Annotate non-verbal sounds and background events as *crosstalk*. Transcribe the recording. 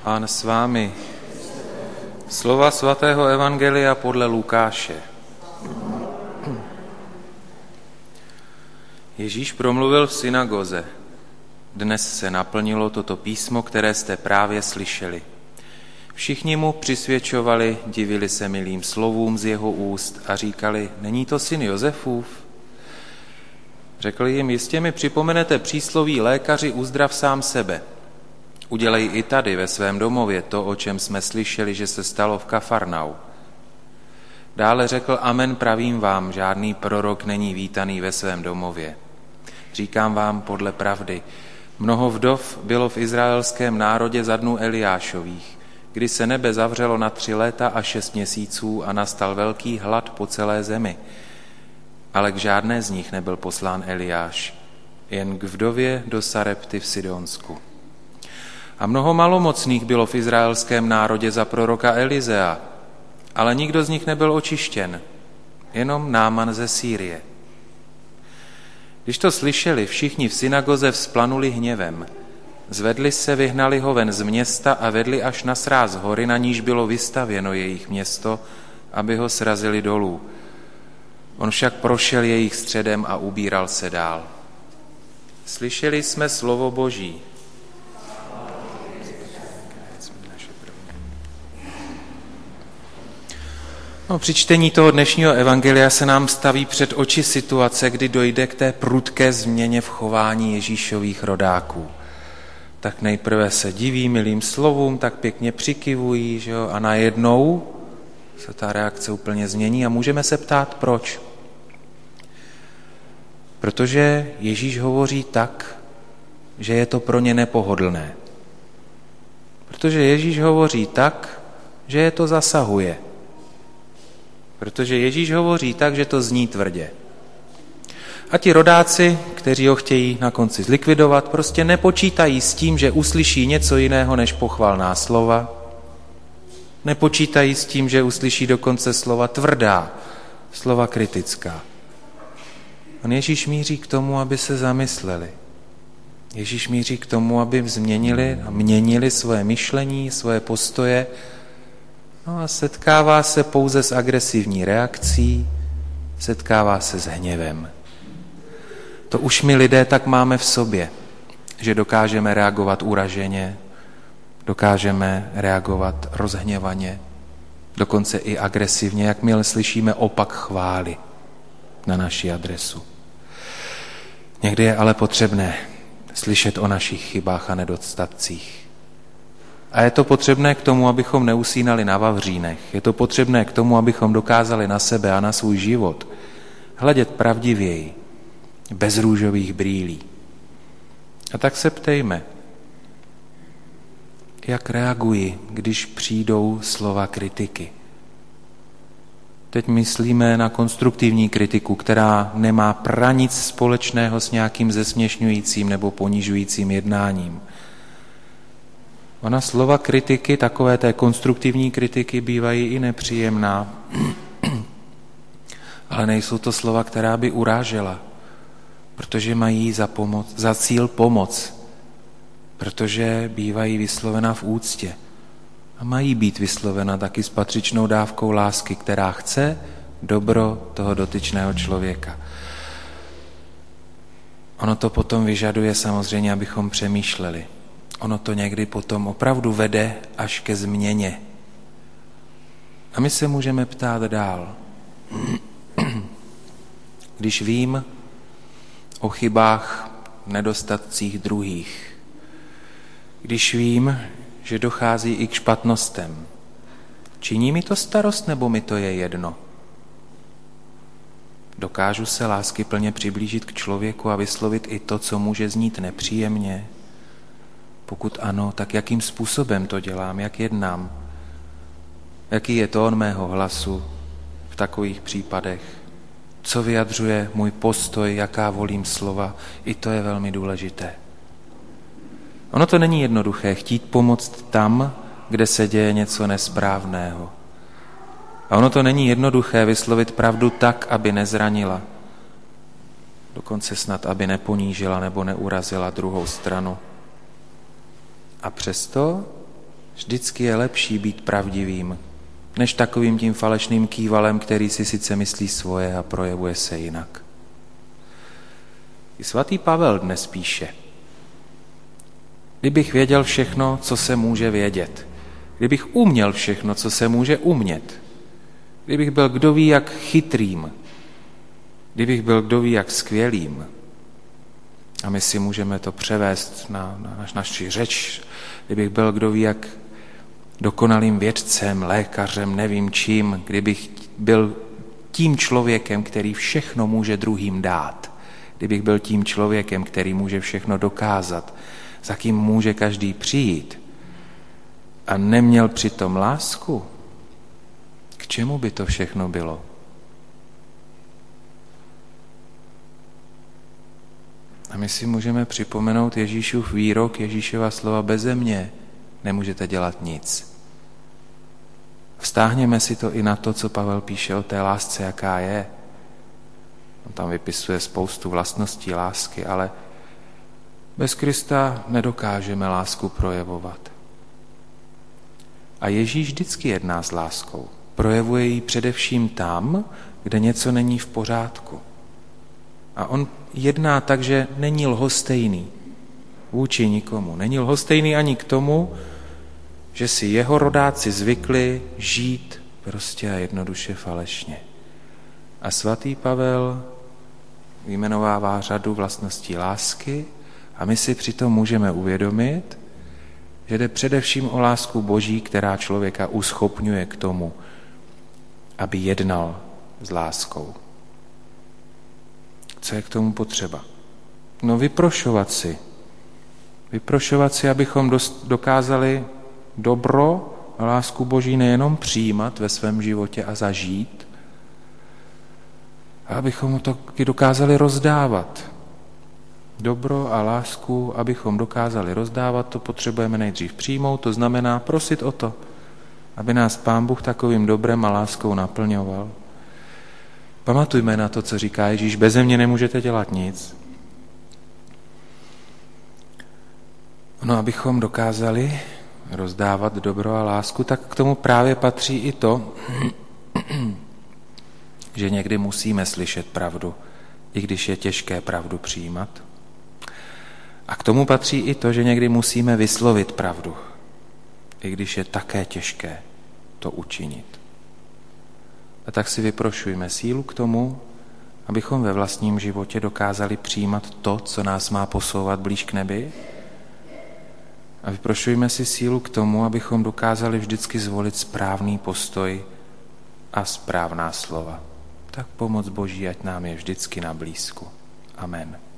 Pán s vámi. Slova svatého Evangelia podle Lukáše. Ježíš promluvil v synagoze. Dnes se naplnilo toto písmo, které jste právě slyšeli. Všichni mu přisvědčovali, divili se milým slovům z jeho úst a říkali, není to syn Josefův? Řekl jim, jistě mi připomenete přísloví lékaři uzdrav sám sebe. Udělej i tady ve svém domově to, o čem jsme slyšeli, že se stalo v Kafarnau. Dále řekl, amen pravím vám, žádný prorok není vítaný ve svém domově. Říkám vám podle pravdy, mnoho vdov bylo v izraelském národě za dnů Eliášových, kdy se nebe zavřelo na tři léta a šest měsíců a nastal velký hlad po celé zemi. Ale k žádné z nich nebyl poslán Eliáš, jen k vdově do Sarepty v Sidonsku. A mnoho malomocných bylo v izraelském národě za proroka Elizea, ale nikdo z nich nebyl očištěn, jenom Náman ze Sýrie. Když to slyšeli, všichni v synagoze vzplanuli hněvem. Zvedli se, vyhnali ho ven z města a vedli až na sráz hory, na níž bylo vystavěno jejich město, aby ho srazili dolů. On však prošel jejich středem a ubíral se dál. Slyšeli jsme slovo Boží. No, při čtení toho dnešního evangelia se nám staví před oči situace, kdy dojde k té prudké změně v chování Ježíšových rodáků. Tak nejprve se diví milým slovům, tak pěkně přikivují, že jo? a najednou se ta reakce úplně změní a můžeme se ptát, proč. Protože Ježíš hovoří tak, že je to pro ně nepohodlné. Protože Ježíš hovoří tak, že je to zasahuje. Protože Ježíš hovoří tak, že to zní tvrdě. A ti rodáci, kteří ho chtějí na konci zlikvidovat, prostě nepočítají s tím, že uslyší něco jiného než pochvalná slova. Nepočítají s tím, že uslyší dokonce slova tvrdá, slova kritická. On Ježíš míří k tomu, aby se zamysleli. Ježíš míří k tomu, aby změnili a měnili svoje myšlení, svoje postoje, No a setkává se pouze s agresivní reakcí, setkává se s hněvem. To už my lidé tak máme v sobě, že dokážeme reagovat uraženě, dokážeme reagovat rozhněvaně, dokonce i agresivně, jakmile slyšíme opak chvály na naši adresu. Někdy je ale potřebné slyšet o našich chybách a nedostatcích a je to potřebné k tomu, abychom neusínali na vavřínech. Je to potřebné k tomu, abychom dokázali na sebe a na svůj život hledět pravdivěji, bez růžových brýlí. A tak se ptejme, jak reaguji, když přijdou slova kritiky. Teď myslíme na konstruktivní kritiku, která nemá pranic společného s nějakým zesměšňujícím nebo ponižujícím jednáním. Ona slova kritiky, takové té konstruktivní kritiky, bývají i nepříjemná, *clears throat* ale nejsou to slova, která by urážela, protože mají za, pomoc, za cíl pomoc, protože bývají vyslovena v úctě a mají být vyslovena taky s patřičnou dávkou lásky, která chce dobro toho dotyčného člověka. Ono to potom vyžaduje samozřejmě, abychom přemýšleli ono to někdy potom opravdu vede až ke změně. A my se můžeme ptát dál. *clears throat* Když vím o chybách, nedostatcích druhých, když vím, že dochází i k špatnostem, činí mi to starost nebo mi to je jedno? Dokážu se lásky plně přiblížit k člověku a vyslovit i to, co může znít nepříjemně? Pokud ano, tak jakým způsobem to dělám, jak jednám? Jaký je tón mého hlasu v takových případech? Co vyjadřuje můj postoj, jaká volím slova? I to je velmi důležité. Ono to není jednoduché chtít pomoct tam, kde se děje něco nesprávného. A ono to není jednoduché vyslovit pravdu tak, aby nezranila. Dokonce snad, aby neponížila nebo neurazila druhou stranu. A přesto Vždycky je lepší být pravdivým, než takovým tím falešným kývalem, který si sice myslí svoje a projevuje se jinak. I svatý Pavel dnes píše, kdybych věděl všechno, co se může vědět, kdybych uměl všechno, co se může umět, kdybych byl kdo ví jak chytrým, kdybych byl kdo ví jak skvělým, a my si můžeme to převést na, na naš, naši řeč, kdybych byl kdo ví jak dokonalým vědcem, lékařem, nevím čím, kdybych byl tím člověkem, který všechno může druhým dát, kdybych byl tím člověkem, který může všechno dokázat, za kým může každý přijít a neměl přitom lásku, k čemu by to všechno bylo? A my si můžeme připomenout Ježíšův výrok, Ježíšova slova beze mě nemůžete dělat nic. Vztáhněme si to i na to, co Pavel píše o té lásce, jaká je. On tam vypisuje spoustu vlastností lásky, ale bez Krista nedokážeme lásku projevovat. A Ježíš vždycky jedná s láskou. Projevuje ji především tam, kde něco není v pořádku. A on jedná tak, že není lhostejný vůči nikomu. Není lhostejný ani k tomu, že si jeho rodáci zvykli žít prostě a jednoduše falešně. A svatý Pavel vyjmenovává řadu vlastností lásky a my si přitom můžeme uvědomit, že jde především o lásku Boží, která člověka uschopňuje k tomu, aby jednal s láskou. Co je k tomu potřeba? No vyprošovat si. Vyprošovat si, abychom dokázali dobro a lásku Boží nejenom přijímat ve svém životě a zažít, a abychom to dokázali rozdávat. Dobro a lásku, abychom dokázali rozdávat, to potřebujeme nejdřív přijmout, to znamená prosit o to, aby nás Pán Bůh takovým dobrem a láskou naplňoval. Pamatujme na to, co říká Ježíš, beze mě nemůžete dělat nic. No, abychom dokázali rozdávat dobro a lásku, tak k tomu právě patří i to, *clears throat* že někdy musíme slyšet pravdu, i když je těžké pravdu přijímat. A k tomu patří i to, že někdy musíme vyslovit pravdu, i když je také těžké to učinit. A tak si vyprošujme sílu k tomu, abychom ve vlastním životě dokázali přijímat to, co nás má posouvat blíž k nebi, a vyprošujme si sílu k tomu, abychom dokázali vždycky zvolit správný postoj a správná slova. Tak pomoc Boží, ať nám je vždycky na blízku. Amen.